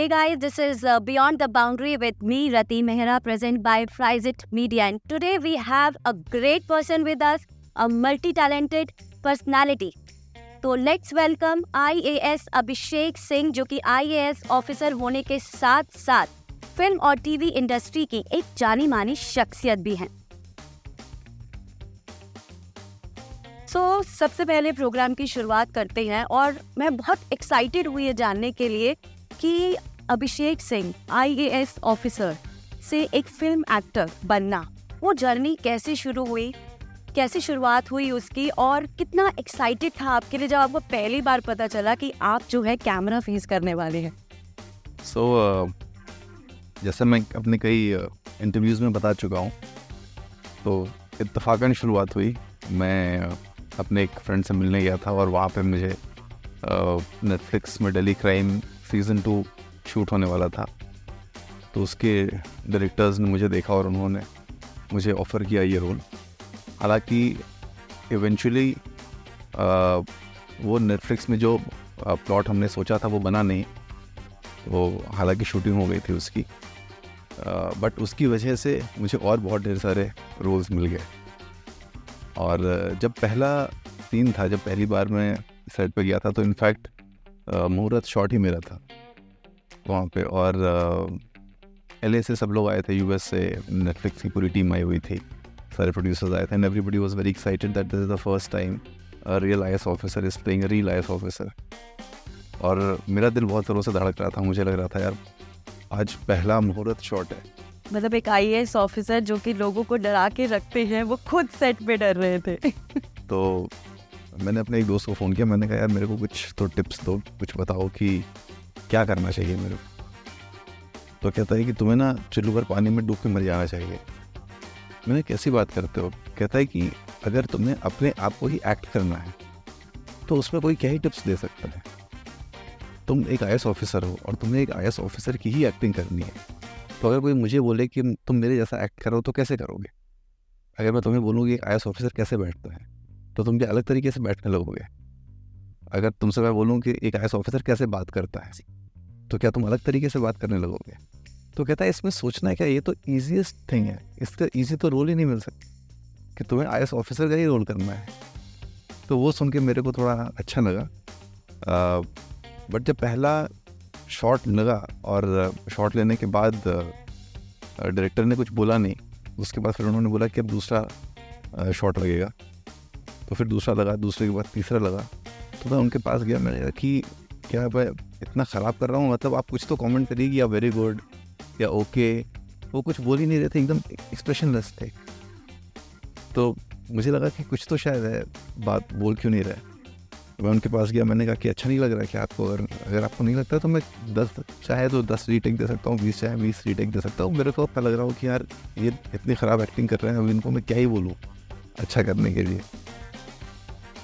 Hey guys, this is uh, Beyond the Boundary with me, Rati Mehra, present by Fryzit Media. And today we have a great person with us, a multi talented personality. तो let's welcome IAS Abhishek Singh जो कि IAS officer होने के साथ साथ film और TV industry की एक जानी मानी शख्सियत भी हैं सो so, सबसे पहले प्रोग्राम की शुरुआत करते हैं और मैं बहुत एक्साइटेड हुई है जानने के लिए कि अभिषेक सिंह आईएएस ऑफिसर से एक फ़िल्म एक्टर बनना। वो जर्नी कैसे शुरू हुई? कैसे शुरुआत हुई उसकी? और कितना एक्साइटेड था आपके लिए जब आपको पहली बार पता चला कि आप जो है कैमरा फेस करने वाले हैं? सो so, uh, जैसे मैं अपने कई इंटरव्यूज़ uh, में बता चुका हूँ तो इतफाक़न शुरुआत हुई। मैं uh, अपने एक फ्रेंड से मिलने गया था और वहाँ पे मुझे नेटफ्लिक्स uh, में Delhi crime season two shoot होने वाला था। तो उसके डायरेक्टर्स ने मुझे देखा और उन्होंने मुझे ऑफ़र किया ये रोल हालाँकि इवेंचुअली वो नेटफ्लिक्स में जो प्लॉट हमने सोचा था वो बना नहीं। वो हालाँकि शूटिंग हो गई थी उसकी। बट उसकी वजह से मुझे और बहुत ढेर सारे रोल्स मिल गए। और जब पहला सीन था, जब पहली बार मैं सेट पे गया था तो इनफैक्ट मुहूर्त शॉट ही मेरा था। वहाँ पे और एल से सब लोग आए थे यूएस से नेटफ्लिक्स की पूरी टीम आई हुई थी। सारे प्रोड्यूसर्स आए थे and everybody was very excited that this is the first time real I officer is playing real I officer और मेरा दिल बहुत ज़ोरों से धड़क रहा था मुझे लग रहा था यार आज पहला मुहूर्त शॉट है। मतलब एक आई ऑफिसर जो कि लोगों को डरा के रखते हैं वो खुद सेट पे डर रहे थे। तो मैंने अपने एक दोस्त को फ़ोन किया, मैंने कहा, यार, मेरे को कुछ तो टिप्स दो, कुछ बताओ कि क्या करना चाहिए मेरे को? तो कहता है कि, तुम्हें ना चुल्लू पर पानी में डूब के मर जाना चाहिए। मैंने, कैसी बात करते हो? कहता है कि, अगर तुम्हें अपने आप को ही एक्ट करना है तो उसमें कोई क्या ही टिप्स दे सकता है? तुम एक आई ऑफिसर हो और तुम्हें एक आई ऑफिसर की ही एक्टिंग करनी है। तो अगर कोई मुझे बोले कि तुम मेरे जैसा एक्ट करो तो कैसे करोगे? अगर मैं तुम्हें बोलूँ कि एक आई ऑफिसर कैसे बैठता है? तो तुम भी अलग तरीके से बैठने लगोगे? अगर तुमसे मैं बोलूँ कि एक आई ऑफिसर कैसे बात करता है तो क्या तुम अलग तरीके से बात करने लगोगे? तो कहता है इसमें सोचना है क्या ये तो ईजिएस्ट थिंग है इसका ईजी तो रोल ही नहीं मिल सकता कि तुम्हें आई ऑफिसर का ही रोल करना है। तो वो सुन के मेरे को थोड़ा अच्छा लगा। बट जब पहला शॉट लगा और शॉट लेने के बाद डायरेक्टर ने कुछ बोला नहीं उसके बाद फिर उन्होंने बोला कि अब दूसरा शॉट लगेगा। तो फिर दूसरा लगा, दूसरे के बाद तीसरा लगा। तो मैं उनके पास गया, मैंने कहा कि क्या मैं इतना ख़राब कर रहा हूँ? मतलब आप कुछ तो कमेंट करिए या वेरी गुड या ओके वो कुछ बोल ही नहीं रहे थे, एकदम एक्सप्रेशनलेस थे। तो मुझे लगा कि कुछ तो शायद है, बात बोल क्यों नहीं रहे। मैं उनके पास गया, मैंने कहा कि अच्छा नहीं लग रहा है कि आपको, अगर अगर आपको नहीं लगता तो मैं दस, चाहे तो दस रीटेक दे सकता हूँ, बीस, चाहे बीस रीटेक दे सकता हूँ। मेरे को पता लग रहा हो कि यार ये इतनी ख़राब एक्टिंग कर रहे हैं, अब इनको मैं क्या ही बोलूँ अच्छा करने के लिए।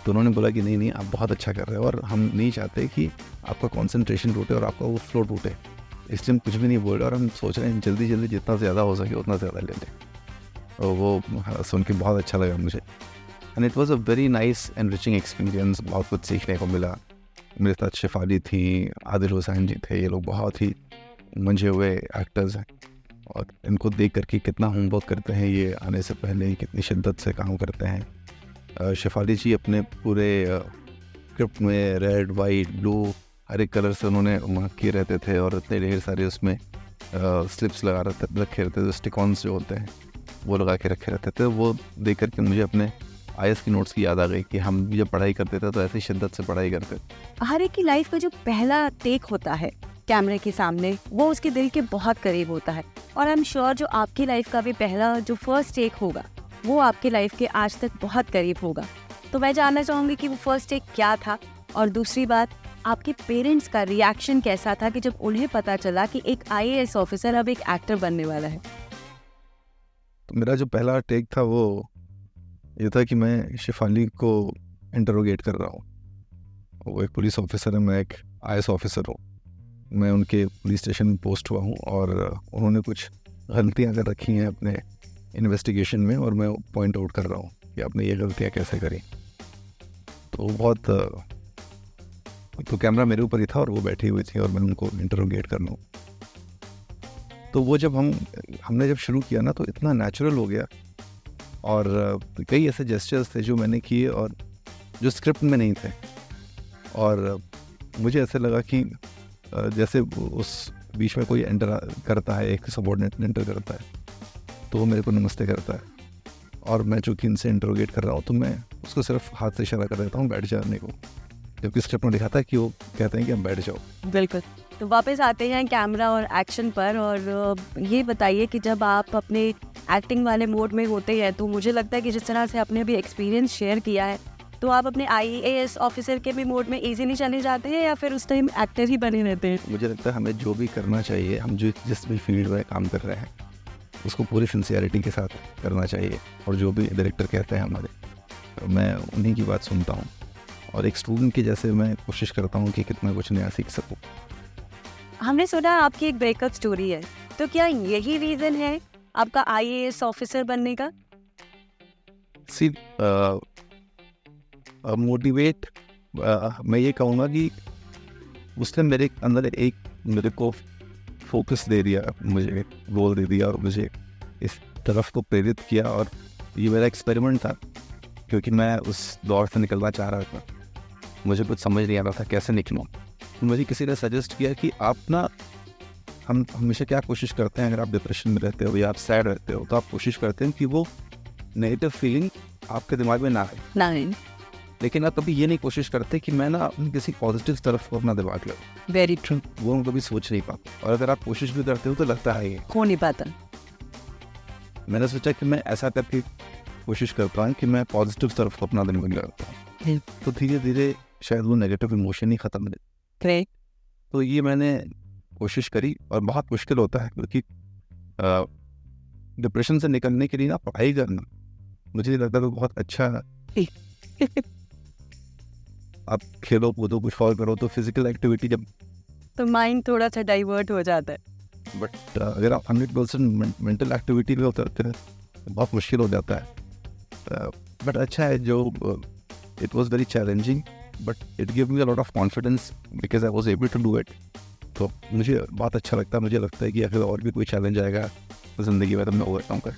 तो उन्होंने बोला कि नहीं नहीं आप बहुत अच्छा कर रहे हो और हम नहीं चाहते कि आपका कॉन्सेंट्रेशन टूटे और आपका वो फ्लो टूटे इसलिए हम कुछ भी नहीं बोल रहे और हम सोच रहे हैं जल्दी जल्दी जितना ज़्यादा हो सके उतना ज़्यादा ले लें। और वो हाँ, सुन के बहुत अच्छा लगा मुझे। And it was a very nice and enriching experience बहुत कुछ सीखने को मिला। मेरे साथ शिफाली थी आदिल हुसैन जी थे ये लोग बहुत ही मंझे हुए एक्टर्स हैं। और इनको देख करके कितना होमवर्क करते हैं ये आने से पहले कितनी शिद्दत से काम करते हैं। शिफाली जी अपने पूरे स्क्रिप्ट में रेड वाइट ब्लू, हर एक कलर से उन्होंने किए रहते थे और इतने ढेर सारे उसमें स्लिप्स लगा रहते रखे रहते थे स्टिकॉन्स जो होते हैं, वो लगा के रखे रहते थे। वो देख करके मुझे अपने आई की नोट्स की याद आ गई कि हम जब पढ़ाई करते थे तो ऐसी शिद्दत से पढ़ाई करते हर एक की लाइफ का जो पहला टेक होता है, कैमरे के सामने, वो उसके दिल के बहुत करीब होता है। और आई एम श्योर जो आपकी लाइफ का भी पहला, जो फ़र्स्ट टेक होगा वो आपकी लाइफ के आज तक बहुत करीब होगा। तो मैं जानना चाहूँगी कि वो फ़र्स्ट टेक क्या था? और दूसरी बात, आपके पेरेंट्स का रिएक्शन कैसा था कि जब उन्हें पता चला कि एक आईएएस ऑफिसर अब एक एक्टर बनने वाला है? तो मेरा जो पहला टेक था वो ये था कि मैं शिफाली को इंटरोगेट कर रहा हूँ। वो एक पुलिस ऑफिसर है, मैं एक आई ऑफिसर हूँ। मैं उनके पुलिस स्टेशन में पोस्ट हुआ हूँ और उन्होंने कुछ गलतियाँ कर रखी हैं अपने इन्वेस्टिगेशन में और मैं पॉइंट आउट कर रहा हूँ कि आपने ये गलतियाँ कैसे करी। तो बहुत तो कैमरा मेरे ऊपर ही था और वो बैठी हुई थी और मैं उनको इंटरोगेट कर लूँ। तो वो जब हम, हमने जब शुरू किया ना तो इतना नेचुरल हो गया और कई ऐसे जेस्चर्स थे जो मैंने किए और जो स्क्रिप्ट में नहीं थे। और मुझे ऐसे लगा कि, जैसे उस बीच में कोई एंटर करता है, एक सबॉर्डिनेट एंटर करता है तो वो मेरे को नमस्ते करता है। और मैं चूँकि इनसे इंटरोगेट कर रहा हूँ तो मैं उसको सिर्फ़ हाथ से इशारा कर देता हूँ बैठ जाने को। जबकि स्क्रिप्ट में लिखा था कि वो कहते हैं कि हम बैठ जाओ। बिल्कुल। तो वापस आते हैं कैमरा और एक्शन पर और ये बताइए कि जब आप अपने एक्टिंग वाले मोड में होते हैं तो मुझे लगता है कि जिस तरह से आपने अभी एक्सपीरियंस शेयर किया है तो आप अपने आईएएस ऑफिसर के भी मोड में इजीली चले जाते हैं या फिर उस टाइम एक्टर ही बने रहते हैं? मुझे लगता है हमें जो भी करना चाहिए हम जो जिस भी फ़ील्ड में काम कर रहे हैं उसको पूरी सिंसियरिटी के साथ करना चाहिए और जो भी डायरेक्टर कहते हैं हमारे तो मैं उन्हीं की बात सुनता हूँ। और एक स्टूडेंट की जैसे मैं कोशिश करता हूँ कि कितना कुछ नया सीख सकूँ। हमने सुना आपकी एक ब्रेकअप स्टोरी है तो क्या यही रीजन है आपका आईएएस ऑफिसर बनने का? सी मोटिवेट मैं ये कहूँगा कि उसने मेरे अंदर एक मेरे को फोकस दे दिया मुझे गोल दे दिया और मुझे इस तरफ़ को प्रेरित किया और ये मेरा एक्सपेरिमेंट था, क्योंकि मैं उस दौर से निकलना चाह रहा था। मुझे कुछ समझ नहीं आ रहा था कैसे निकलूँ। मुझे किसी ने सजेस्ट किया कि आप ना, हम हमेशा क्या कोशिश करते हैं, अगर आप डिप्रेशन में रहते हो या आप सैड रहते हो तो आप कोशिश करते हैं कि वो नेगेटिव फीलिंग आपके दिमाग में ना आए। नहीं लेकिन आप कभी ये नहीं कोशिश करते कि मैं ना अपनी किसी पॉजिटिव तरफ़ को अपना दिमाग लगाऊँ। वेरी ट्रू वो हम कभी सोच नहीं पाते। और अगर आप कोशिश भी करते हो तो लगता है ये। हो नहीं पाता मैंने सोचा कि मैं ऐसा करके कोशिश करता हूँ कि मैं पॉजिटिव तरफ़ को अपना दिमाग लगाता हूँ तो धीरे धीरे शायद वो नेगेटिव इमोशन ही खत्म हो तो ये मैंने कोशिश करी और बहुत मुश्किल होता है क्योंकि डिप्रेशन से निकलने के लिए ना पढ़ाई करना मुझे लगता है बहुत अच्छा है। आप खेलो कूदो कुछ और करो तो फ़िज़िकल एक्टिविटी जब तो माइंड थोड़ा सा डाइवर्ट हो जाता है। बट अगर आप हंड्रेड परसेंट मेंटल एक्टिविटी में उतरते हैं तो बहुत मुश्किल हो जाता है। बट अच्छा है जो it was very challenging but it give me lot of confidence because I was able to do it तो मुझे बहुत अच्छा लगता है मुझे लगता है कि अगर और भी कोई चैलेंज आएगा तो ज़िंदगी में तो मैं ओवरकम कर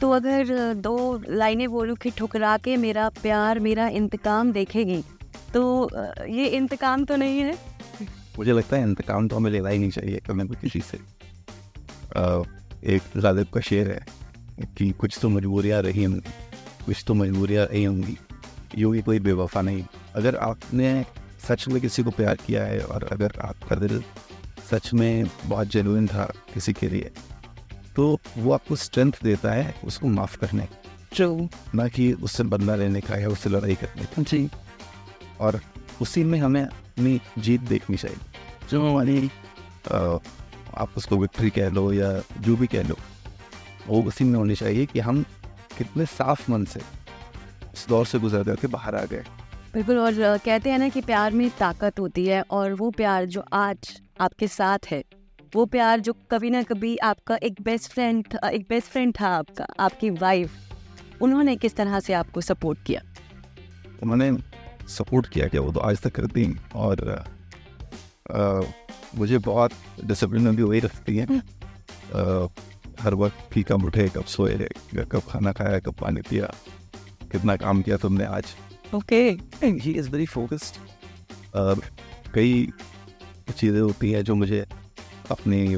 तो अगर दो लाइनें बोलूँ कि ठुकरा के मेरा प्यार मेरा इंतकाम देखेगी तो ये इंतकाम तो नहीं है? मुझे लगता है इंतकाम तो हमें लेना ही नहीं चाहिए कभी भी किसी से। एक गालिब का शेर है कि कुछ तो मजबूरियाँ रही होंगी कुछ तो मजबूरियाँ रही होंगी यूँ ही कोई बेवफा नहीं। अगर आपने सच में किसी को प्यार किया है और अगर आपका दिल सच में बहुत जेनुइन था किसी के लिए तो वो आपको स्ट्रेंथ देता है उसको माफ़ करने। का ना कि उससे बदला लेने का या उससे लड़ाई करने का। जी। और उसी में हमें अपनी जीत देखनी चाहिए। जो हमारी आप उसको विक्ट्री कह लो या जो भी कह लो वो उसी में होनी चाहिए कि हम कितने साफ़ मन से इस दौर से गुजर करके बाहर आ गए। बिल्कुल और कहते हैं ना कि प्यार में ताकत होती है और वो प्यार जो आज आपके साथ है वो प्यार जो कभी ना कभी आपका एक बेस्ट फ्रेंड एक बेस्ट फ्रेंड था आपका आपकी वाइफ उन्होंने किस तरह से आपको सपोर्ट किया? उन्होंने सपोर्ट किया गया वो तो आज तक करती हैं और अ, मुझे बहुत डिसिप्लिन में भी वही रखती हैं। अ, हर वक्त की कब उठे कब सोए कब खाना खाया कब पानी पिया कितना काम किया तुमने आज। Okay. He is very focused कई चीज़ें होती हैं जो मुझे अपनी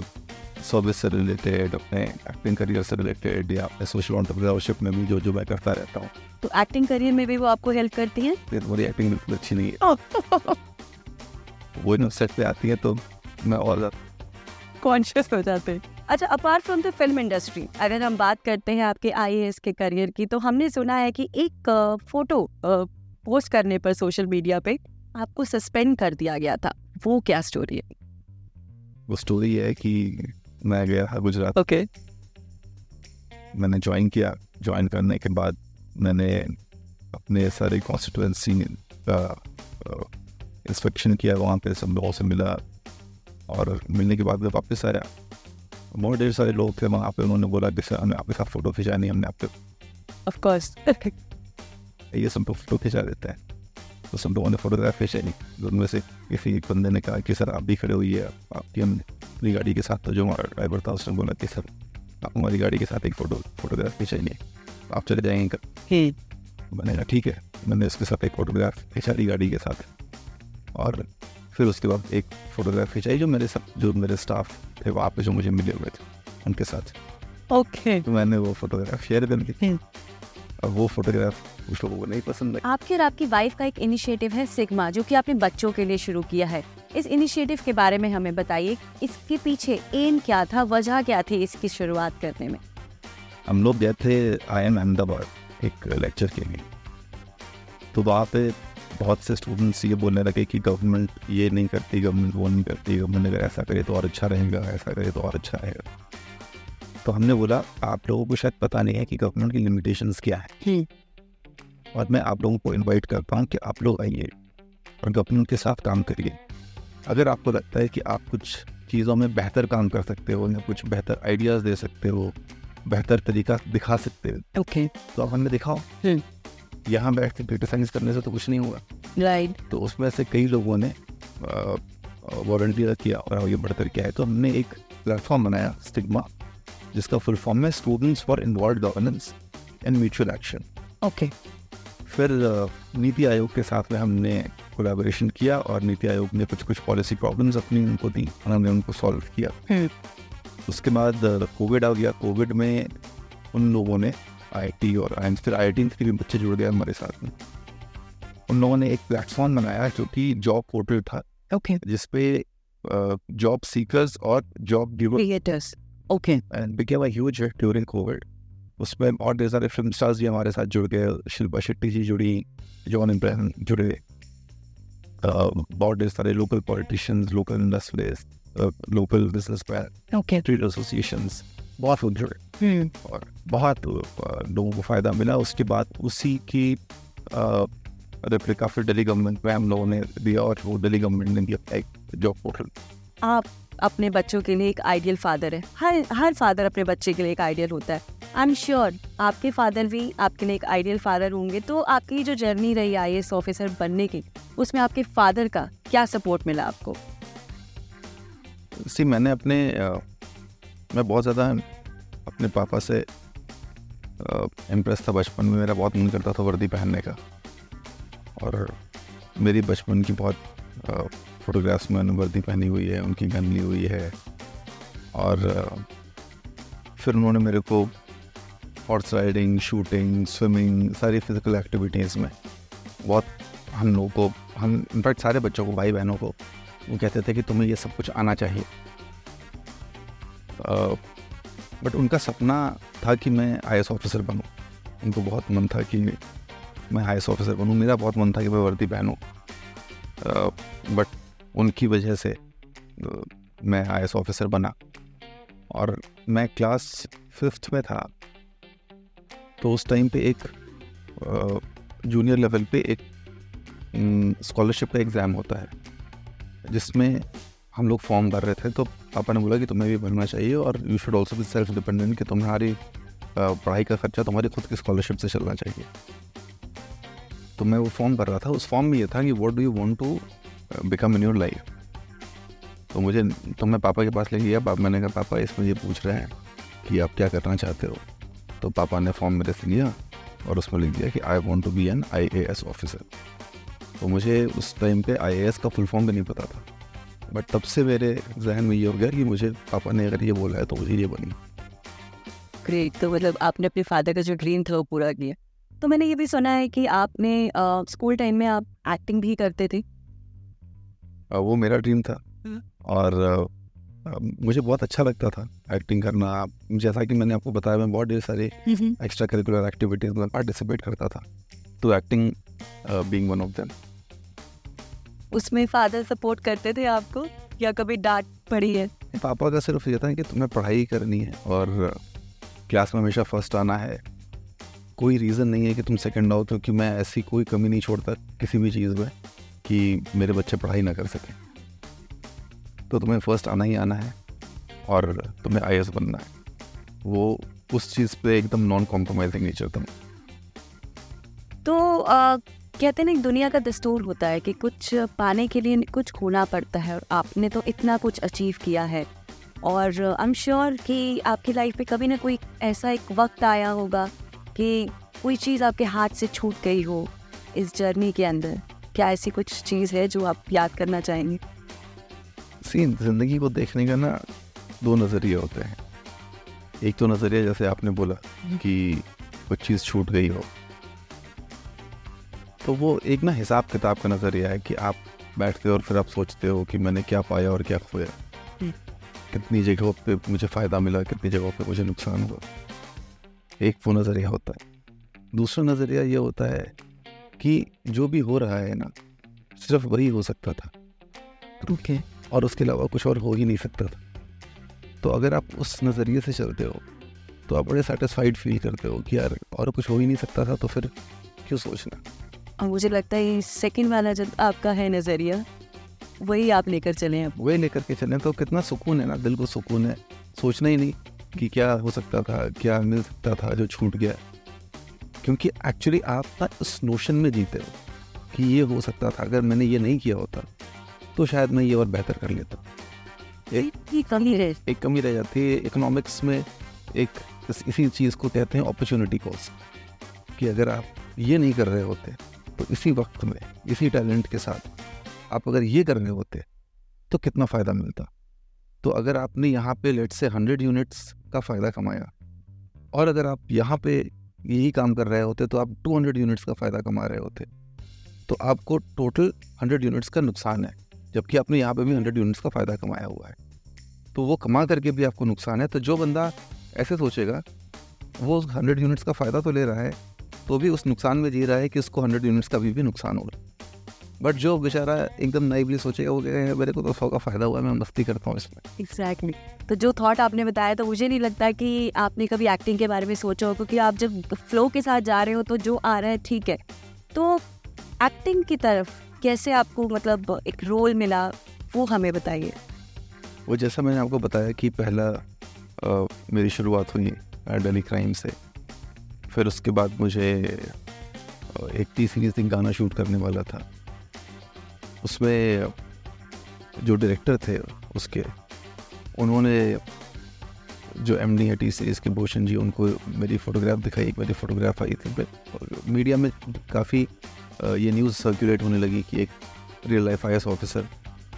सर्विस से रिलेटेड अपने एक्टिंग करियर से रिलेटेड या अपने सोशल ऑन्टरप्रेन्योरशिप में भी जो जो मैं करता रहता हूँ। तो एक्टिंग करियर में भी वो आपको हेल्प करती हैं? फिर मेरी एक्टिंग बिल्कुल अच्छी नहीं है। वो इन सेट पे आती है तो मैं और कॉन्शियस हो जाते हैं। अच्छा apart from the film industry अगर हम बात करते हैं आपके आईएएस के करियर की तो हमने सुना है कि एक फ़ोटो पोस्ट करने पर सोशल मीडिया पे आपको सस्पेंड कर दिया गया था। वो क्या स्टोरी है? वो स्टोरी है कि मैं गया था गुजरात। ओके। मैंने ज्वाइन किया। ज्वाइन करने के बाद मैंने अपने सारे कॉन्स्टिट्यूंसी का इंस्पेक्शन किया। वहाँ पे सब लोगों से मिला और मिलने के बाद मैं वापस आया। बहुत ढेर सारे लोग थे वहाँ पे। उन्होंने बोला कि सर हमें आपके साथ फ़ोटो खिंचानी हमने आपके ऑफ़ कोर्स ये सब तो फ़ोटो खिंचा देते हैं। तो सब लोगों ने फोटोग्राफ खींचा नहीं उनमें से किसी एक बंदे ने कहा कि सर आप भी खड़े हुई है आपकी हमने अपनी गाड़ी के साथ तो जो हमारा ड्राइवर था उसने बोला कि सर आप हमारी गाड़ी के साथ एक फ़ोटो फोटोग्राफ नहीं आप चले जाएँगे कर मैंने कहा ठीक है मैंने उसके साथ एक फ़ोटोग्राफ खींचा ली गाड़ी के साथ और फिर उसके बाद एक फ़ोटोग्राफ खिंचाई जो मेरे साथ जो मेरे स्टाफ थे वहाँ पे जो मुझे मिले हुए थे उनके साथ ओके तो मैंने वो फोटोग्राफ शेयर कर दी और वो फोटोग्राफ कुछ लोगों को नहीं पसंद आई आपके और आपकी वाइफ का एक इनिशिएटिव है सिग्मा जो कि आपने बच्चों के लिए शुरू किया है। इस इनिशिएटिव के बारे में हमें बताइए इसके पीछे एम क्या था वजह क्या थी इसकी शुरुआत करने में? हम लोग गए थे आई एम अहमदाबाद एक लेक्चर के लिए। तो वहाँ पे बहुत से स्टूडेंट्स ये बोलने लगे कि गवर्नमेंट ये नहीं करती गवर्नमेंट वो नहीं करती गवर्नमेंट अगर ऐसा करे तो और अच्छा रहेगा ऐसा करे तो और अच्छा रहेगा। तो हमने बोला आप लोगों को शायद पता नहीं है कि गवर्नमेंट की लिमिटेशन क्या है। हम्म। और मैं आप लोगों को इन्वाइट करता हूँ कि आप लोग आइए और गवर्नमेंट के साथ काम करिए। अगर आपको लगता है कि आप कुछ चीज़ों में बेहतर काम कर सकते हो या कुछ बेहतर आइडियाज़ दे सकते हो बेहतर तरीका दिखा सकते हो ओके okay. तो आप हमें दिखाओ हम्म। यहाँ बैठ के क्रिटिसाइज करने से तो कुछ नहीं हुआ राइट right. तो उसमें से कई लोगों ने वॉल्टियर किया और आगे बढ़कर किया है तो हमने एक प्लेटफॉर्म बनाया स्टिग्मा जिसका फुल फॉर्म है students for involve governance and mutual action okay फिर नीति आयोग के साथ में हमने कोलैबोरेशन किया और नीति आयोग ने कुछ कुछ पॉलिसी प्रॉब्लम्स अपनी उनको दी और हमने उनको सॉल्व किया। हम्म। उसके बाद कोविड आ गया। कोविड में उन लोगों ने आईटी और IIMs फिर आई के भी बच्चे जुड़ गए हमारे साथ में। उन लोगों ने एक प्लेटफॉर्म बनाया जो कि जॉब पोर्टल था। Okay okay. जिसपे जॉब सीकर्स और job creators okay and became a huge hit during COVID उसमें और ढेर सारे फ़िल्म स्टार्स भी हमारे साथ जुड़ गए। शिल्पा शेट्टी जी जुड़ी जॉन इब्राहिम जुड़े। अ, बहुत ढेर सारे local politician local industries local business man okay trade association बहुत लोग हम्म। और बहुत लोगों को फ़ायदा मिला। उसके बाद उसी की रेप्लिका फिर दिल्ली गवर्नमेंट में हम लोगों ने दिया और वो दिल्ली गवर्नमेंट ने दिया एक जॉब पोर्टल आप अपने बच्चों के लिए एक आइडियल फादर है। हर हर फादर अपने बच्चे के लिए एक आइडियल होता है। आई एम श्योर आपके फादर भी आपके लिए एक आइडियल फादर होंगे तो आपकी जो जर्नी रही आई एस ऑफिसर बनने की उसमें आपके फादर का क्या सपोर्ट मिला आपको? सी मैंने अपने अ, मैं बहुत ज़्यादा अपने पापा से इम्प्रेस था बचपन में। मेरा बहुत मन करता था वर्दी पहनने का। और मेरी बचपन की बहुत फोटोग्राफ्स में मैंने वर्दी पहनी हुई है, उनकी गन ली हुई है। और, फिर उन्होंने मेरे को हॉर्स राइडिंग, शूटिंग, स्विमिंग, सारी फ़िज़िकल एक्टिविटीज़ में बहुत हम लोगों को, हम, इनफैक्ट सारे बच्चों को भाई बहनों को, वो कहते थे कि तुम्हें ये सब कुछ आना चाहिए। बट उनका सपना था कि मैं आई ऑफिसर बनूँ। उनको बहुत मन था कि मैं आई ऑफिसर बनूँ। मेरा बहुत मन था कि मैं वर्दी पहनूँ। बट उनकी वजह से मैं आई ऑफिसर बना। और मैं क्लास फिफ्थ में था। तो उस टाइम पे एक जूनियर लेवल पे एक स्कॉलरशिप का एग्ज़ाम होता है। जिसमें हम लोग फॉर्म भर रहे थे तो पापा ने बोला कि तुम्हें भी भरना चाहिए और you should also be self dependent कि तुम्हारी पढ़ाई का खर्चा तुम्हारी खुद की स्कॉलरशिप से चलना चाहिए। तो मैं वो फॉर्म भर रहा था। उस फॉर्म में ये था कि what do you want to become in your life तो मुझे तो मैं पापा के पास ले गया पापा, मैंने कहा, पापा इसमें ये पूछ रहे हैं कि आप क्या करना चाहते हो? तो पापा ने फॉर्म मेरे से लिया और उसमें लिख दिया कि I want to be an I A S officer तो मुझे उस टाइम पे आई ए एस का फुल फॉर्म भी नहीं पता था। बट तब से मेरे जहन में ये हो गया कि मुझे पापा ने अगर ये बोला है तो मुझे ये बनी। ग्रेट तो मतलब आपने अपने फादर का जो ड्रीम था वो पूरा किया। तो मैंने ये भी सुना है कि आपने स्कूल टाइम में आप एक्टिंग भी करते थे। वो मेरा ड्रीम था। हम्म। और मुझे बहुत अच्छा लगता था एक्टिंग करना। जैसा कि मैंने आपको बताया मैं बहुत ढेर सारे एक्स्ट्रा करिकुलर एक्टिविटीज़ में पार्टिसिपेट करता था। तो acting being one of them उसमें फादर सपोर्ट करते थे आपको? या कभी डांट पड़ी है? पापा का सिर्फ़ ये था कि तुम्हें पढ़ाई करनी है और क्लास में हमेशा फ़र्स्ट आना है। कोई रीज़न नहीं है कि तुम सेकंड आओ क्योंकि मैं ऐसी कोई कमी नहीं छोड़ता किसी भी चीज़ में। कि मेरे बच्चे पढ़ाई ना कर सकें। तो तुम्हें फ़र्स्ट आना ही आना है और तुम्हें आई बनना है। वो उस चीज़ पे एकदम नॉन कॉम्प्रोमाइजिंग नेचर था। तो अ, कहते ना दुनिया का दस्तूर होता है कि कुछ पाने के लिए कुछ खोना पड़ता है और आपने तो इतना कुछ अचीव किया है। और आई एम श्योर कि आपकी लाइफ में कभी ना कोई ऐसा एक वक्त आया होगा कि कोई चीज़ आपके हाथ से छूट गई हो इस जर्नी के अंदर। क्या ऐसी कुछ चीज़ है जो आप याद करना चाहेंगे? सीन ज़िंदगी को देखने का ना दो नज़रिए होते हैं। एक तो नज़रिया जैसे आपने बोला कि कुछ चीज़ छूट गई हो। तो वो एक ना हिसाब किताब का नज़रिया है कि आप बैठते हो और फिर आप सोचते हो कि मैंने क्या पाया और क्या खोया। हम्म। कितनी जगहों पे मुझे फ़ायदा मिला कितनी जगहों पे मुझे नुकसान हुआ। एक वो नज़रिया होता है। दूसरा नज़रिया ये होता है कि जो भी हो रहा है ना सिर्फ़ वही हो सकता था। ओके। और उसके अलावा कुछ और हो ही नहीं सकता था। तो अगर आप उस नज़रिए से चलते हो तो आप बड़े सेटिस्फाइड फील करते हो कि यार और कुछ हो ही नहीं सकता था तो फिर क्यों सोचना? और मुझे लगता है सेकंड वाला जब आपका है नज़रिया वही आप लेकर चले अब। वही लेकर के चलें तो कितना सुकून है ना दिल को सुकून है। सोचना ही नहीं कि क्या हो सकता था क्या मिल सकता था जो छूट गया। क्योंकि एक्चुअली आप ना उस नोशन में जीते हो कि ये हो सकता था अगर मैंने ये नहीं किया होता तो शायद मैं ये और बेहतर कर लेता। एक कमी है एक कमी रह जाती है इकोनॉमिक्स में एक इसी चीज़ को कहते हैं अपॉर्चुनिटी कॉस्ट कि अगर आप ये नहीं कर रहे होते तो इसी वक्त में इसी टैलेंट के साथ आप अगर ये कर रहे होते तो कितना फ़ायदा मिलता। तो अगर आपने यहाँ पे लेट से हंड्रेड यूनिट्स का फ़ायदा कमाया और अगर आप यहाँ पे यही काम कर रहे होते तो आप टू हंड्रेड यूनिट्स का फ़ायदा कमा रहे होते। तो आपको टोटल हंड्रेड यूनिट्स का नुकसान है जबकि आपने यहाँ पे भी हंड्रेड यूनिट्स का फ़ायदा कमाया हुआ है। तो वो कमा करके भी आपको नुकसान है तो जो बंदा ऐसे सोचेगा वो हंड्रेड यूनिट्स का फ़ायदा तो ले रहा है तो भी उस नुकसान में जी रहा है कि उसको हंड्रेड यूनिट्स का भी, भी नुकसान होगा बट जो बेचारा एकदम नाइवली सोचेगा वो कहेगा मेरे को तो सौ का फ़ायदा हुआ मैं मस्ती करता हूँ इसमें. Exactly exactly. तो जो थॉट आपने बताया तो मुझे नहीं लगता कि आपने कभी एक्टिंग के बारे में सोचा हो क्योंकि आप जब फ्लो के साथ जा रहे हो तो जो आ रहा है ठीक है। तो एक्टिंग की तरफ़ कैसे आपको मतलब एक रोल मिला वो हमें बताइए। वो जैसा मैंने आपको बताया कि पहला आ, मेरी शुरुआत हुई डेली क्राइम से। फिर उसके बाद मुझे एक टी सीरीज़ एक गाना शूट करने वाला था। उसमें जो डायरेक्टर थे उसके, उन्होंने जो एम डी टी सीरीज़ के भूषण जी, उनको मेरी फ़ोटोग्राफ दिखाई, एक मेरी फ़ोटोग्राफ आई थी। मीडिया में काफ़ी ये न्यूज़ सर्कुलेट होने लगी कि एक real life I officer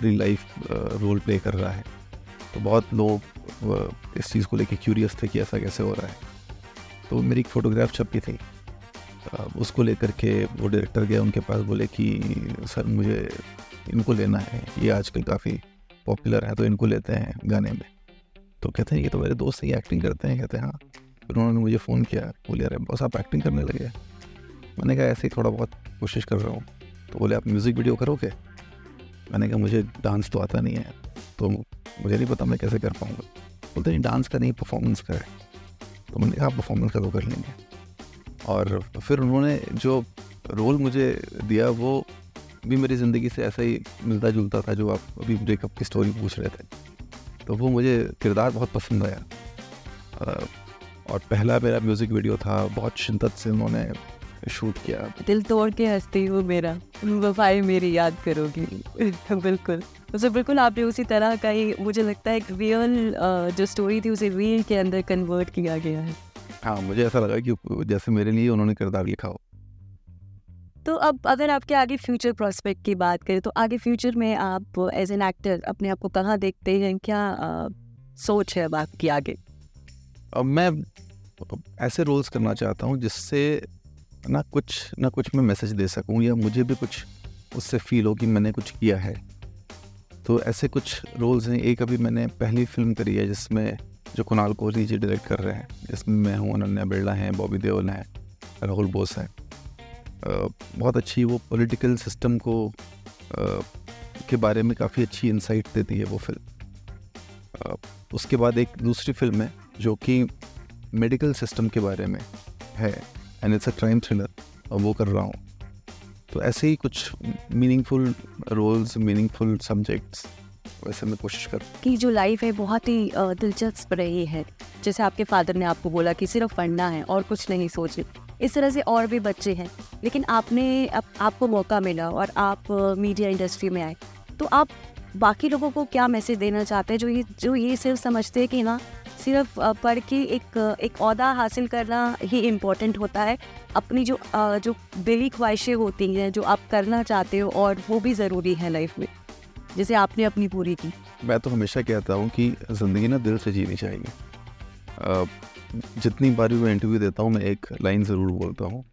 real life role play कर रहा है। तो बहुत लोग इस चीज़ को लेके क्यूरियस थे कि ऐसा कैसे हो रहा है। तो मेरी एक फ़ोटोग्राफ छपी थी। उसको लेकर के वो डायरेक्टर गया उनके पास बोले कि, सर, मुझे इनको लेना है। ये आजकल काफ़ी पॉपुलर है तो इनको लेते हैं गाने में। तो कहते हैं, ये तो मेरे दोस्त ही एक्टिंग करते हैं। कहते हैं हाँ। फिर उन्होंने मुझे फ़ोन किया, बोले, अरे, बस आप एक्टिंग करने लगे मैंने कहा, ऐसे ही थोड़ा बहुत कोशिश कर रहा हूँ। तो बोले, आप म्यूज़िक वीडियो करोगे? मैंने कहा, मुझे डांस तो आता नहीं है तो मुझे नहीं पता मैं कैसे कर पाऊँगा। बोलते नहीं डांस का नहीं परफॉर्मेंस का है। तो मैंने कहा, आप परफॉर्मेंस का तो कर लेंगे। और फिर उन्होंने जो रोल मुझे दिया, वो भी मेरी ज़िंदगी से ऐसा ही मिलता जुलता था जो आप अभी ब्रेकअप की स्टोरी पूछ रहे थे। तो वो मुझे किरदार बहुत पसंद आया। और पहला मेरा म्यूज़िक वीडियो था, बहुत शिद्दत से उन्होंने शूट किया। दिल तोड़ के हंसती हूँ मेरा वफाई मेरी याद करोगी। बिल्कुल। उसे बिल्कुल आपने उसी तरह का ही, मुझे लगता है एक रियल जो स्टोरी थी, उसे रील के अंदर कन्वर्ट किया गया है। हाँ मुझे ऐसा लगा कि जैसे मेरे लिए उन्होंने किरदार लिखा हो। तो अब अगर आपके आगे फ्यूचर प्रोस्पेक्ट की बात करें तो आगे फ्यूचर में आप एज एन एक्टर अपने आप को कहाँ देखते हैं? क्या आ, सोच है अब आपकी आगे? अब मैं ऐसे रोल्स करना चाहता हूँ जिससे ना कुछ ना कुछ मैं मैसेज दे सकूँ या मुझे भी कुछ उससे फील हो कि मैंने कुछ किया है। तो ऐसे कुछ रोल्स हैं। एक अभी मैंने पहली फ़िल्म करी है जिसमें जो कुणाल कोहली जी डायरेक्ट कर रहे हैं। जिसमें मैं हूँ अनन्या बिरला हैं बॉबी देओल हैं राहुल बोस हैं। बहुत अच्छी वो पॉलिटिकल सिस्टम को आ, के बारे में काफ़ी अच्छी इंसाइट देती है वो फ़िल्म उसके बाद एक दूसरी फ़िल्म है जो कि मेडिकल सिस्टम के बारे में है and it's a crime thriller और वो कर रहा हूँ। तो ऐसे ही कुछ मीनिंगफुल रोल्स मीनिंगफुल सब्जेक्ट्स वैसे मैं कोशिश कर। कि जो लाइफ है बहुत ही दिलचस्प रही है। जैसे आपके फादर ने आपको बोला कि सिर्फ़ पढ़ना है और कुछ नहीं सोचे। इस तरह से और भी बच्चे हैं। लेकिन आपने आप, आपको मौका मिला और आप मीडिया इंडस्ट्री में आए। तो आप बाकी लोगों को क्या मैसेज देना चाहते हैं? जो ये जो ये सिर्फ़ समझते हैं कि ना सिर्फ़ पढ़ के एक एक अहदा हासिल करना ही इम्पोर्टेंट होता है। अपनी जो जो दिली ख्वाहिशें होती हैं जो आप करना चाहते हो और वो भी ज़रूरी है लाइफ में। जैसे आपने अपनी पूरी की। मैं तो हमेशा कहता हूँ कि ज़िंदगी ना दिल से जीनी चाहिए। जितनी बार भी मैं इंटरव्यू देता हूँ, मैं एक लाइन ज़रूर बोलता हूँ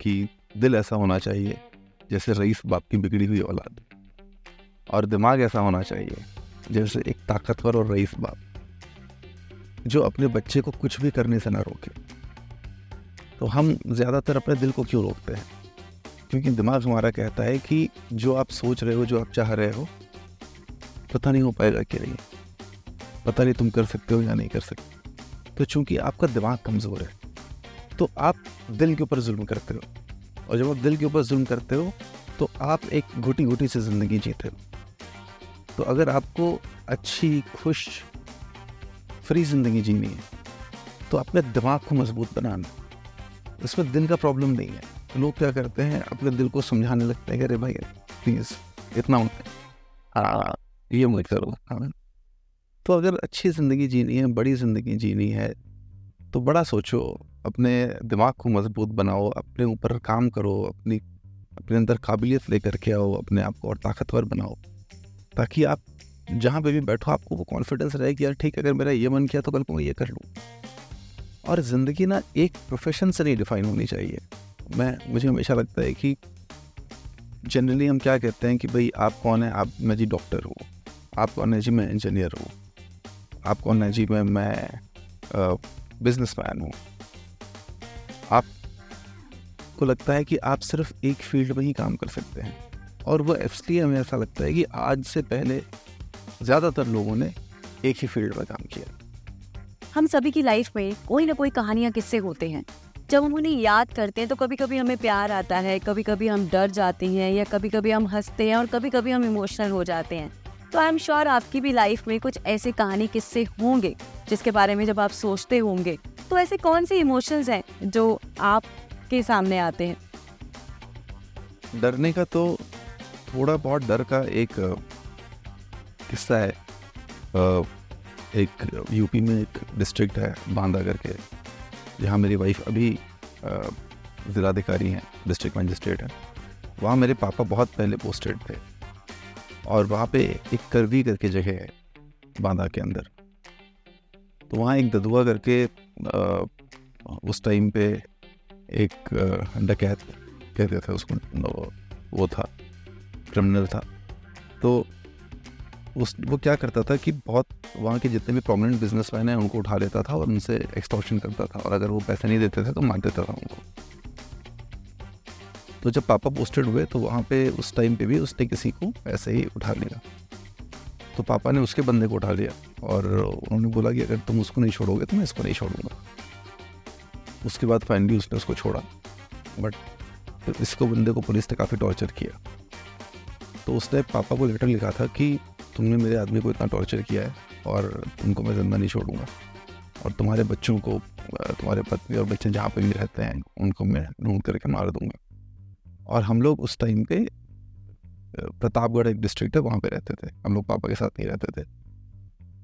कि दिल ऐसा होना चाहिए, जैसे रईस बाप की बिगड़ी हुई औलाद। और दिमाग ऐसा होना चाहिए, जैसे एक ताकतवर और रईस बाप, जो अपने बच्चे को कुछ भी करने से ना रोके। तो हम ज़्यादातर अपने दिल को क्यों रोकते हैं? क्योंकि दिमाग हमारा कहता है कि जो आप सोच रहे हो, जो आप चाह रहे हो पता नहीं हो पाएगा कि नहीं। पता नहीं तुम कर सकते हो या नहीं कर सकते। तो चूँकि आपका दिमाग कमज़ोर है तो आप दिल के ऊपर जुल्म करते हो। और जब आप दिल के ऊपर जुल्म करते हो तो आप एक घुटी घुटी से ज़िंदगी जीते हो। तो अगर आपको अच्छी, खुश, फ्री ज़िंदगी जीनी है तो अपने दिमाग को मज़बूत बनाना, इसमें दिल का प्रॉब्लम नहीं है। तो लोग क्या करते हैं, अपने दिल को समझाने लगते हैं अरे भाई प्लीज़ इतना होता हाँ ये मत करो हाँ। तो अगर अच्छी ज़िंदगी जीनी है बड़ी ज़िंदगी जीनी है तो बड़ा सोचो अपने दिमाग को मज़बूत बनाओ अपने ऊपर काम करो अपनी अपने अंदर काबिलियत लेकर के आओ अपने आप को और ताकतवर बनाओ ताकि आप जहाँ पे भी बैठो आपको वो कॉन्फिडेंस रहे कि यार ठीक अगर मेरा ये मन किया तो कल को मैं ये कर लूँ। और ज़िंदगी ना एक प्रोफेशन से नहीं डिफाइन होनी चाहिए। मैं मुझे हमेशा लगता है कि जनरली हम क्या कहते हैं कि भाई आप कौन है? आप मैं जी डॉक्टर हूँ। आप कौन है जी? मैं इंजीनियर हूँ। आप कौन है जी? मैं मैं बिज़नेस मैन हूँ। आपको लगता है कि आप सिर्फ़ एक फ़ील्ड में ही काम कर सकते हैं। और वो इसलिए हमें ऐसा लगता है कि आज से पहले ज़्यादातर लोगों ने एक ही फ़ील्ड में काम किया। हम सभी की लाइफ में कोई ना कोई कहानियाँ किस्से होते हैं। जब हम उन्हें याद करते हैं तो कभी कभी हमें प्यार आता है कभी कभी हम डर जाते हैं या कभी कभी हम हँसते हैं और कभी कभी हम इमोशनल हो जाते हैं। तो आई एम श्योर आपकी भी लाइफ में कुछ ऐसे कहानी किस्से होंगे, जिसके बारे में जब आप सोचते होंगे तो ऐसे कौन से इमोशंस हैं जो आपके सामने आते हैं? डरने का तो थोड़ा बहुत डर का एक, किस्सा है। एक यूपी में एक डिस्ट्रिक्ट है बांदा करके जहाँ मेरी वाइफ अभी ज़िलाधिकारी हैं डिस्ट्रिक्ट मजिस्ट्रेट हैं। वहाँ मेरे पापा बहुत पहले पोस्टेड थे। और वहाँ पे एक करवी करके जगह है बांदा के अंदर। तो वहाँ एक ददुआ करके आ, उस टाइम पे एक डकैत कहते थे उसको वो था क्रिमिनल था। तो उस वो क्या करता था कि बहुत वहाँ के जितने भी प्रोमिनेंट बिज़नेस मैन हैं उनको उठा लेता था और उनसे एक्सटॉर्शन करता था और अगर वो पैसे नहीं देते थे तो मार देता था उनको। तो जब पापा पोस्टेड हुए तो वहाँ पे उस टाइम पे भी उसने किसी को ऐसे ही उठा लिया। तो पापा ने उसके बंदे को उठा लिया और उन्होंने बोला कि अगर तुम उसको नहीं छोड़ोगे तो मैं इसको नहीं छोड़ूँगा। उसके बाद फाइनली उसने उसको छोड़ा। बट इसको बंदे को पुलिस ने काफ़ी टॉर्चर किया। तो उसने पापा को लेटर लिखा था कि तुमने मेरे आदमी को इतना टॉर्चर किया है और तुमको मैं ज़िंदा नहीं छोड़ूँगा। और तुम्हारे बच्चों को, तुम्हारे पत्नी और बच्चे जहाँ पे भी रहते हैं, उनको मैं ढूंढ करके मार दूँगा। और हम लोग उस टाइम पे प्रतापगढ़ एक डिस्ट्रिक्ट है, वहाँ पे रहते थे। हम लोग पापा के साथ नहीं रहते थे।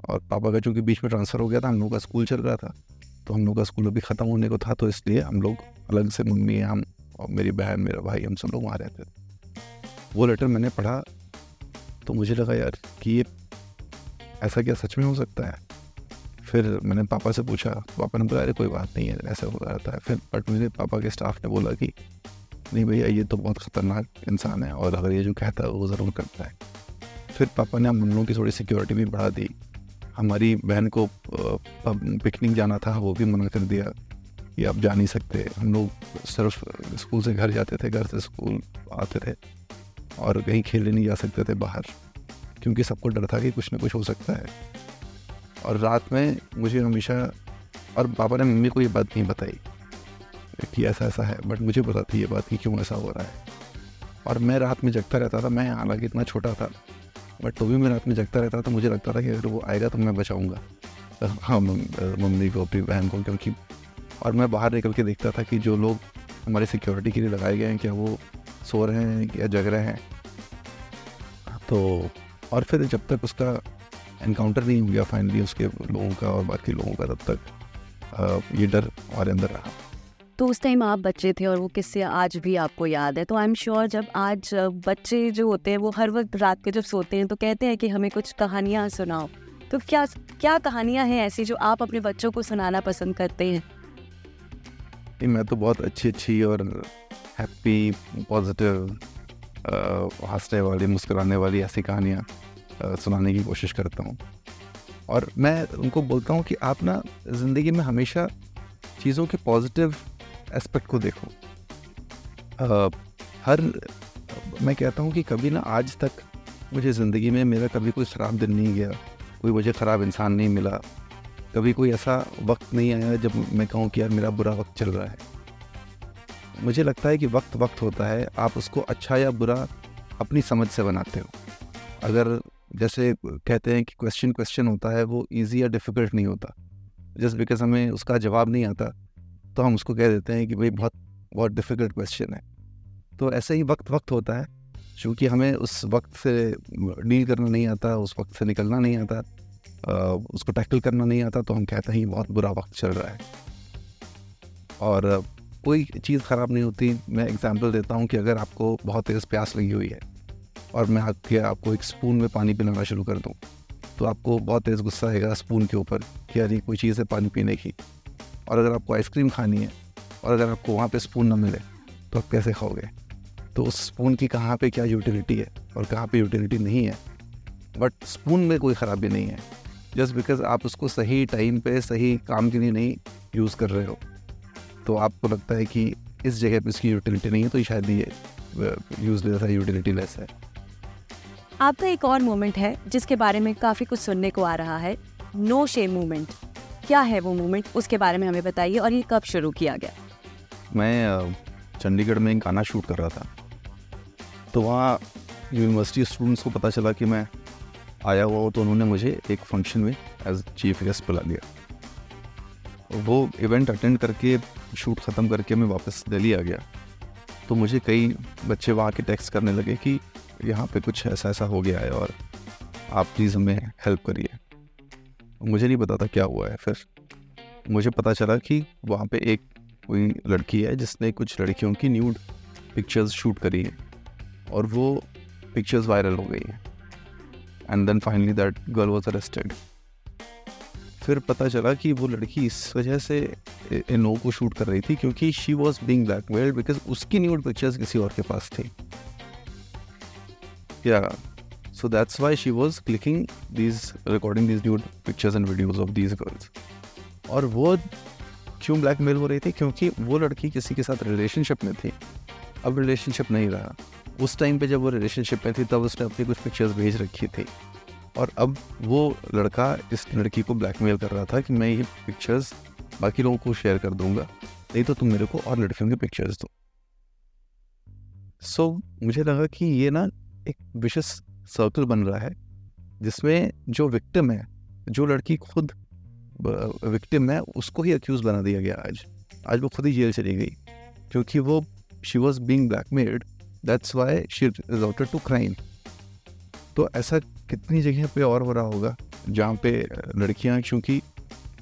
और पापा का चूँकि बीच में ट्रांसफ़र हो गया था, हम लोग का स्कूल चल रहा था तो हम लोग का स्कूल अभी ख़त्म होने को था तो इसलिए हम लोग अलग से मम्मी, हम और मेरी बहन, मेरा भाई, हम सब लोग वहाँ रहते थे। वो लेटर मैंने पढ़ा तो मुझे लगा, यार, कि ये ऐसा क्या सच में हो सकता है? फिर मैंने पापा से पूछा, पापा ने बोला, अरे, कोई बात नहीं है, ऐसा हो रहता है फिर बट मेरे पापा के स्टाफ ने बोला कि नहीं भैया, ये तो बहुत ख़तरनाक इंसान है और अगर ये जो कहता है, वो ज़रूर करता है। फिर पापा ने हम लोगों की थोड़ी सिक्योरिटी भी बढ़ा दी। हमारी बहन को पिकनिक जाना था, वो भी मना कर दिया कि आप जा नहीं सकते। हम लोग सिर्फ़ स्कूल से घर जाते थे, घर से स्कूल आते थे और कहीं खेलने नहीं जा सकते थे बाहर, क्योंकि सबको डर था कि कुछ ना कुछ हो सकता है। और रात में मुझे हमेशा, और पापा ने मम्मी को ये बात नहीं बताई कि ऐसा ऐसा है बट मुझे पता थी ये बात कि क्यों ऐसा हो रहा है। और मैं रात में जगता रहता था, मैं हालाँकि इतना छोटा था बट तो भी मैं रात में जगता रहता था मुझे लगता था कि अगर वो आएगा तो मैं बचाऊँगा। हाँ मम्मी को, अपनी बहन को, क्योंकि और मैं बाहर निकल के देखता था कि जो लोग हमारी सिक्योरिटी के लिए लगाए गए हैं, क्या वो सो रहे हैं या जग रहे हैं। तो और फिर जब तक उसका इनकाउंटर नहीं हो गया फाइनली उसके लोगों का और बाकी लोगों का, तब तक ये डर हमारे अंदर रहा। तो उस टाइम आप बच्चे थे और वो किस्से आज भी आपको याद है। तो आई एम श्योर जब आज बच्चे जो होते हैं, वो हर वक्त रात के जब सोते हैं तो कहते हैं कि हमें कुछ कहानियाँ सुनाओ। तो क्या क्या कहानियाँ हैं ऐसी जो आप अपने बच्चों को सुनाना पसंद करते हैं? मैं तो बहुत अच्छी अच्छी और हैप्पी पॉजिटिव हंसने वाली, मुस्कुराने वाली ऐसी कहानियाँ सुनाने की कोशिश करता हूँ। और मैं उनको बोलता हूँ कि आप ना, ज़िंदगी में हमेशा चीज़ों के पॉजिटिव एस्पेक्ट को देखो। आ, हर मैं कहता हूँ कि कभी ना आज तक मुझे ज़िंदगी में मेरा कभी कोई ख़राब दिन नहीं गया कोई मुझे ख़राब इंसान नहीं मिला। कभी कोई ऐसा वक्त नहीं आया जब मैं कहूँ कि यार मेरा बुरा वक्त चल रहा है। मुझे लगता है कि वक्त वक्त होता है आप उसको अच्छा या बुरा अपनी समझ से बनाते हो। अगर जैसे कहते हैं कि क्वेश्चन क्वेश्चन होता है वो इजी या डिफ़िकल्ट नहीं होता। जस्ट बिकॉज़ हमें उसका जवाब नहीं आता तो हम उसको कह देते हैं कि भाई बहुत बहुत डिफ़िकल्ट क्वेश्चन है। तो ऐसे ही वक्त वक्त होता है, क्योंकि हमें उस वक्त से डील करना नहीं आता, उस वक्त से निकलना नहीं आता उसको टैकल करना नहीं आता तो हम कहते हैं बहुत बुरा वक्त चल रहा है। और कोई चीज़ ख़राब नहीं होती। मैं एग्जांपल देता हूँ कि अगर आपको बहुत तेज़ प्यास लगी हुई है और मैं आपके, आपको एक स्पून में पानी पिलाना शुरू कर दूँ तो आपको बहुत तेज़ गुस्सा आएगा स्पून के ऊपर कि यार कोई चीज़ है पानी पीने की। और अगर आपको आइसक्रीम खानी है और अगर आपको वहाँ पे स्पून ना मिले तो आप कैसे खाओगे? तो उस स्पून की कहाँ पे क्या यूटिलिटी है और कहाँ पे यूटिलिटी नहीं है? बट स्पून में कोई ख़राबी नहीं है। जस्ट बिकॉज़ आप उसको सही टाइम पे, सही काम के लिए नहीं यूज़ कर रहे हो तो आपको लगता है कि इस जगह पे इसकी यूटिलिटी नहीं है तो शायद ये यूज़ लेस है यूटिलिटी लेस है। आपका एक और मोमेंट है, जिसके बारे में काफ़ी कुछ सुनने को आ रहा है नो शेम मोमेंट क्या है वो मूवमेंट उसके बारे में हमें बताइए और ये कब शुरू किया गया? मैं चंडीगढ़ में गाना शूट कर रहा था। तो वहाँ यूनिवर्सिटी स्टूडेंट्स को पता चला कि मैं आया हुआ हूँ तो उन्होंने मुझे एक फ़ंक्शन में एज चीफ गेस्ट बुला लिया। वो इवेंट अटेंड करके शूट ख़त्म करके मैं वापस दिल्ली आ गया। तो मुझे कई बच्चे वहाँ के टेक्स्ट करने लगे कि, यहाँ पे कुछ ऐसा ऐसा हो गया है और आप प्लीज़ हमें हेल्प करिए। मुझे नहीं पता था क्या हुआ है। फिर मुझे पता चला कि वहाँ पे एक कोई लड़की है जिसने कुछ लड़कियों की न्यूड पिक्चर्स शूट करी है और वो पिक्चर्स वायरल हो गई हैं। And then finally that girl was arrested फिर पता चला कि वो लड़की इस वजह से नो को शूट कर रही थी क्योंकि she was being blackmailed because उसकी न्यूड पिक्चर्स किसी और के पास थी। या So that's why she was clicking these, recording these nude pictures and videos of these girls. और वो क्यों ब्लैकमेल हो रही थी? क्योंकि वो लड़की किसी के साथ रिलेशनशिप में थी। अब रिलेशनशिप नहीं रहा। उस टाइम पे जब वो रिलेशनशिप में थी तब उसने अपनी कुछ पिक्चर्स भेज रखी थी। और अब वो लड़का इस लड़की को ब्लैकमेल कर रहा था कि मैं ये पिक्चर्स बाकी लोगों को शेयर कर दूँगा। नहीं तो तुम मेरे को और लड़कियों के पिक्चर्स दो। सो so, मुझे लगा कि ये ना एक विशेष सर्कल बन रहा है, जिसमें जो विक्टिम है, जो लड़की खुद विक्टिम है, उसको ही अक्यूज बना दिया गया आज। आज वो खुद ही जेल चली गई, क्योंकि वो she was being blackmailed that's why she resorted to crime तो ऐसा कितनी जगह पे और हो रहा होगा, जहाँ पे लड़कियाँ, क्योंकि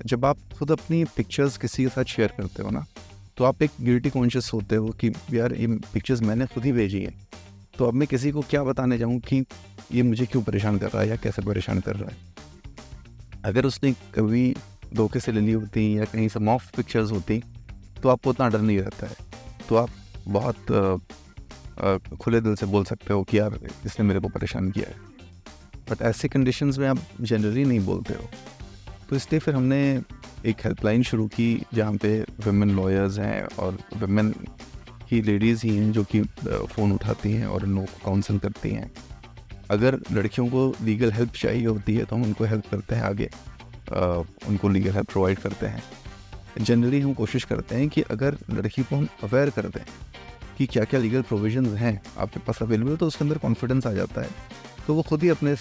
जब आप खुद अपनी पिक्चर्स किसी के साथ शेयर करते हो ना तो आप एक गिल्टी कॉन्शियस होते हो कि, यार, ये पिक्चर्स मैंने खुद ही भेजी है। तो अब मैं किसी को क्या बताने जाऊँ कि ये मुझे क्यों परेशान कर रहा है या कैसे परेशान कर रहा है? अगर उसने कभी धोखे से ले ली होती या कहीं से मॉफ पिक्चर्स होती तो आपको उतना डर नहीं रहता है। तो आप बहुत आ, आ, खुले दिल से बोल सकते हो कि यार इसने मेरे को परेशान किया है। बट ऐसे कंडीशंस में आप जनरली नहीं बोलते हो। तो इसलिए फिर हमने एक हेल्पलाइन शुरू की जहाँ पे वुमेन लॉयर्स हैं और वुमेन ही लेडीज़ ही हैं जो कि फ़ोन उठाती हैं और लोगों को काउंसिल करती हैं। अगर लड़कियों को लीगल हेल्प चाहिए होती है तो हम उनको हेल्प करते हैं आगे। आ, उनको लीगल हेल्प प्रोवाइड करते हैं। जनरली हम कोशिश करते हैं कि अगर लड़की को हम अवेयर कर दें कि क्या क्या लीगल प्रोविज़न हैं आपके पास अवेलेबल तो उसके अंदर कॉन्फिडेंस आ जाता है। तो वो खुद ही अपने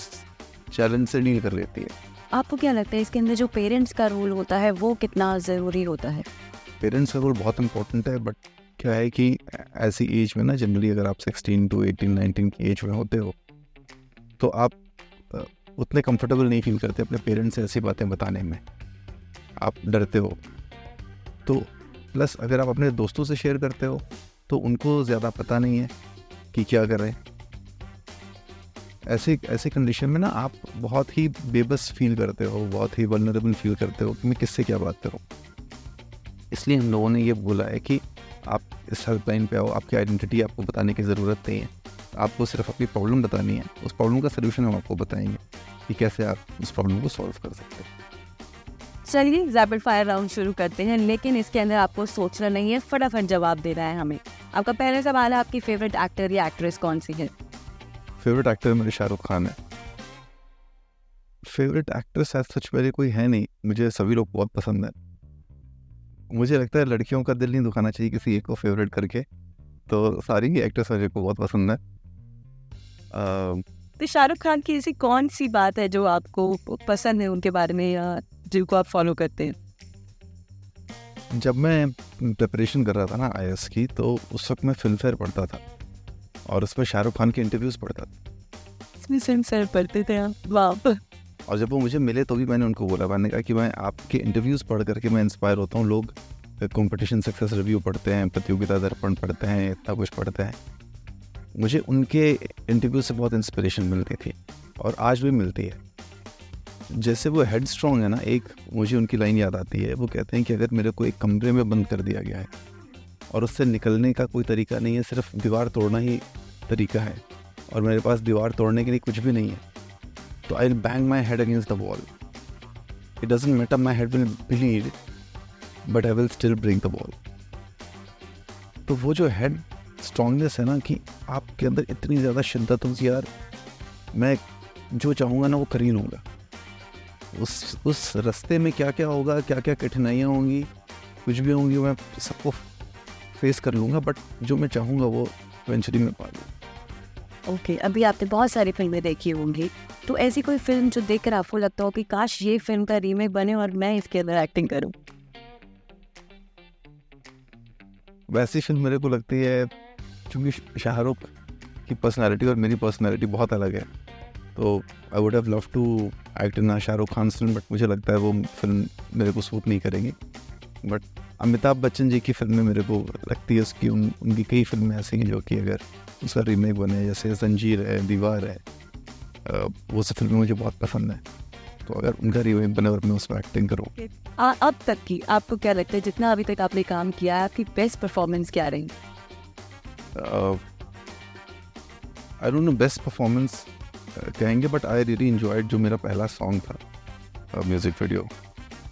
चैलेंज से डील कर लेती है। आपको क्या लगता है इसके अंदर जो पेरेंट्स का रोल होता है वो कितना ज़रूरी होता है? पेरेंट्स का रोल बहुत इंपॉर्टेंट है बट क्या है कि ऐसी एज में ना जनरली अगर आप सिक्सटीन टू एटीन नाइनटीन की एज में होते हो तो आप उतने कंफर्टेबल नहीं फील करते अपने पेरेंट्स से ऐसी बातें बताने में। आप डरते हो। तो प्लस अगर आप अपने दोस्तों से शेयर करते हो तो उनको ज़्यादा पता नहीं है कि क्या कर रहे ऐसे ऐसे कंडीशन में ना आप बहुत ही बेबस फील करते हो, बहुत ही वनरेबल फील करते हो कि मैं किससे क्या बात करूँ। इसलिए हम लोगों ने ये बोला है कि आप इस हेल्पलाइन पे आओ आपकी आइडेंटिटी आपको बताने की ज़रूरत नहीं है। आपको सिर्फ़ अपनी प्रॉब्लम बतानी है। उस प्रॉब्लम का सोल्यूशन हम आपको बताएँगे कि कैसे आप उस प्रॉब्लम को सॉल्व कर सकते हैं। चलिए रैपिड फायर राउंड शुरू करते हैं लेकिन इसके अंदर आपको सोचना नहीं है फटाफट जवाब देना है हमें। आपका पहला सवाल है आपकी फेवरेट एक्टर या एक्ट्रेस कौन सी है? फेवरेट एक्टर मेरे शाहरुख खान है। फेवरेट एक्ट्रेस सच मेरे कोई है नहीं। मुझे सभी लोग बहुत पसंद है। मुझे लगता है लड़कियों का दिल नहीं दुखाना चाहिए किसी एक को फेवरेट करके। तो सारी ही एक्ट्रेस मेरे को बहुत पसंद है। तो शाहरुख खान की ऐसी कौन सी बात है जो आपको पसंद है उनके बारे में या जिनको आप फॉलो करते हैं? जब मैं प्रिपरेशन कर रहा था ना आई की तो उस वक्त मैं फ़िल्म फेयर पढ़ता था। और उसमें शाहरुख खान के इंटरव्यूज़ पढ़ता था। फ़िल्म फेयर पढ़ते थे वाह। और जब वो मुझे मिले तो भी मैंने उनको बोला। मैंने कहा कि मैं आपके इंटरव्यूज़ पढ़ करके मैं इंस्पायर होता हूँ। लोग कंपटीशन सक्सेस रिव्यू पढ़ते हैं, प्रतियोगिता दर्पण पढ़ते हैं, इतना कुछ पढ़ते हैं। मुझे उनके इंटरव्यू से बहुत इंस्पिरेशन मिलती थी और आज भी मिलती है। जैसे वो हेड स्ट्रॉन्ग है ना, एक मुझे उनकी लाइन याद आती है। वो कहते हैं कि अगर मेरे को एक कमरे में बंद कर दिया गया है और उससे निकलने का कोई तरीका नहीं है, सिर्फ़ दीवार तोड़ना ही तरीका है और मेरे पास दीवार तोड़ने के लिए कुछ भी नहीं है तो I bang my head against the wall it doesn't matter my head will bleed but I will still bring the ball तो वो जो हेड स्ट्रांगनेस है ना कि आपके अंदर इतनी ज़्यादा शिद्दत होगी यार, मैं जो चाहूँगा ना वो कर ही लूँगा। उस उस रास्ते में क्या क्या होगा क्या क्या कठिनाइयाँ होंगी, कुछ भी होंगी, मैं सबको फेस कर लूँगा बट जो मैं चाहूँगा वो इवेंचुअली में पा लूँगा। ओके okay, अभी आपने बहुत सारी फ़िल्में देखी होंगी। तो ऐसी कोई फ़िल्म जो देखकर आपको लगता हो कि काश ये फ़िल्म का रीमेक बने और मैं इसके अंदर एक्टिंग करूँ? वैसी फ़िल्म मेरे को लगती है क्योंकि शाहरुख की पर्सनालिटी और मेरी पर्सनालिटी बहुत अलग है तो I would have love to act in Shahrukh Khan film but मुझे लगता है वो फ़िल्म मेरे को सूट नहीं करेंगी। बट अमिताभ बच्चन जी की फ़िल्में मेरे को लगती है उसकी उन उनकी कई फ़िल्में ऐसी हैं जो कि अगर उसका रीमेक बने जैसे जंजीर है दीवार है वो सब फ़िल्में मुझे बहुत पसंद है। तो अगर उनका रीमेक बने और मैं उसमें एक्टिंग करूँ। अब तक की आपको क्या लगता है जितना अभी तक आपने काम किया है आपकी बेस्ट परफॉर्मेंस क्या रही? I don't know best performance कहेंगे बट आई रियली इन्जॉयड जो मेरा पहला सॉन्ग था म्यूज़िक वीडियो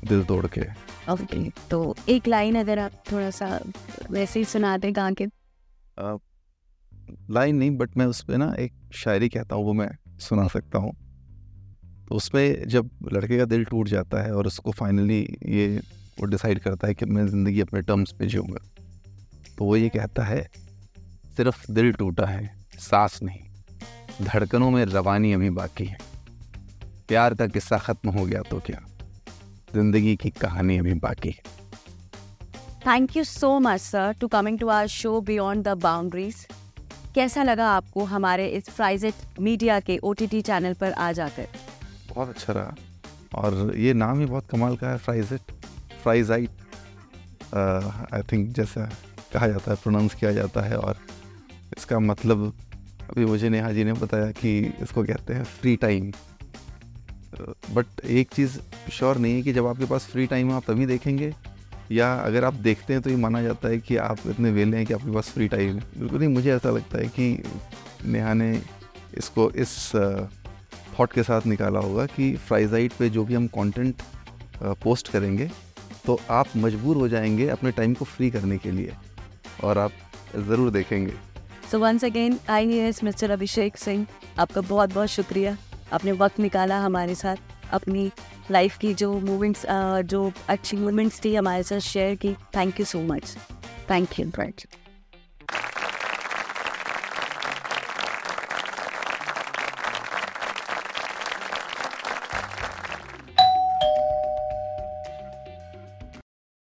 दिल तोड़ के। ओके okay, तो एक लाइन अगर आप थोड़ा सा वैसे ही सुना दें गा के। लाइन नहीं बट मैं उस पर ना एक शायरी कहता हूँ वो मैं सुना सकता हूँ। तो उस पर जब लड़के का दिल टूट जाता है और उसको फाइनली ये वो डिसाइड करता है कि मैं ज़िंदगी अपने टर्म्स पे जीऊँगा तो वो ये कहता है सिर्फ़ दिल टूटा है सांस नहीं धड़कनों में रवानी अभी बाकी है। प्यार का किस्सा ख़त्म हो गया तो क्या? ज़िंदगी की कहानी अभी बाकी है। Thank you so much sir to coming to our show beyond the boundaries कैसा लगा आपको हमारे इस फ्राइजेट मीडिया के ओटीटी चैनल पर आ जाकर? बहुत अच्छा रहा। और ये नाम ही बहुत कमाल का है फ्राइजेट फ्राइजाइट आई थिंक जैसा कहा जाता है प्रोनाउंस किया जाता है और इसका मतलब अभी मुझे नेहा जी ने बताया कि इसको कहते हैं फ्री टाइम बट एक चीज़ श्योर नहीं है कि जब आपके पास फ्री टाइम है, आप तभी देखेंगे, या अगर आप देखते हैं तो ये माना जाता है कि आप इतने वेले हैं कि आपके पास फ्री टाइम है। बिल्कुल नहीं, मुझे ऐसा लगता है कि नेहा ने इसको इस थॉट के साथ निकाला होगा कि फ्राइजाइट पे जो भी हम कंटेंट पोस्ट करेंगे तो आप मजबूर हो जाएँगे अपने टाइम को फ्री करने के लिए, और आप ज़रूर देखेंगे। So once again I S Mr Abhishek Singh आपका बहुत बहुत शुक्रिया। आपने वक्त निकाला हमारे साथ, अपनी लाइफ की जो मूवमेंट्स जो अच्छी मूवमेंट्स थी हमारे साथ शेयर की। Thank you so much thank you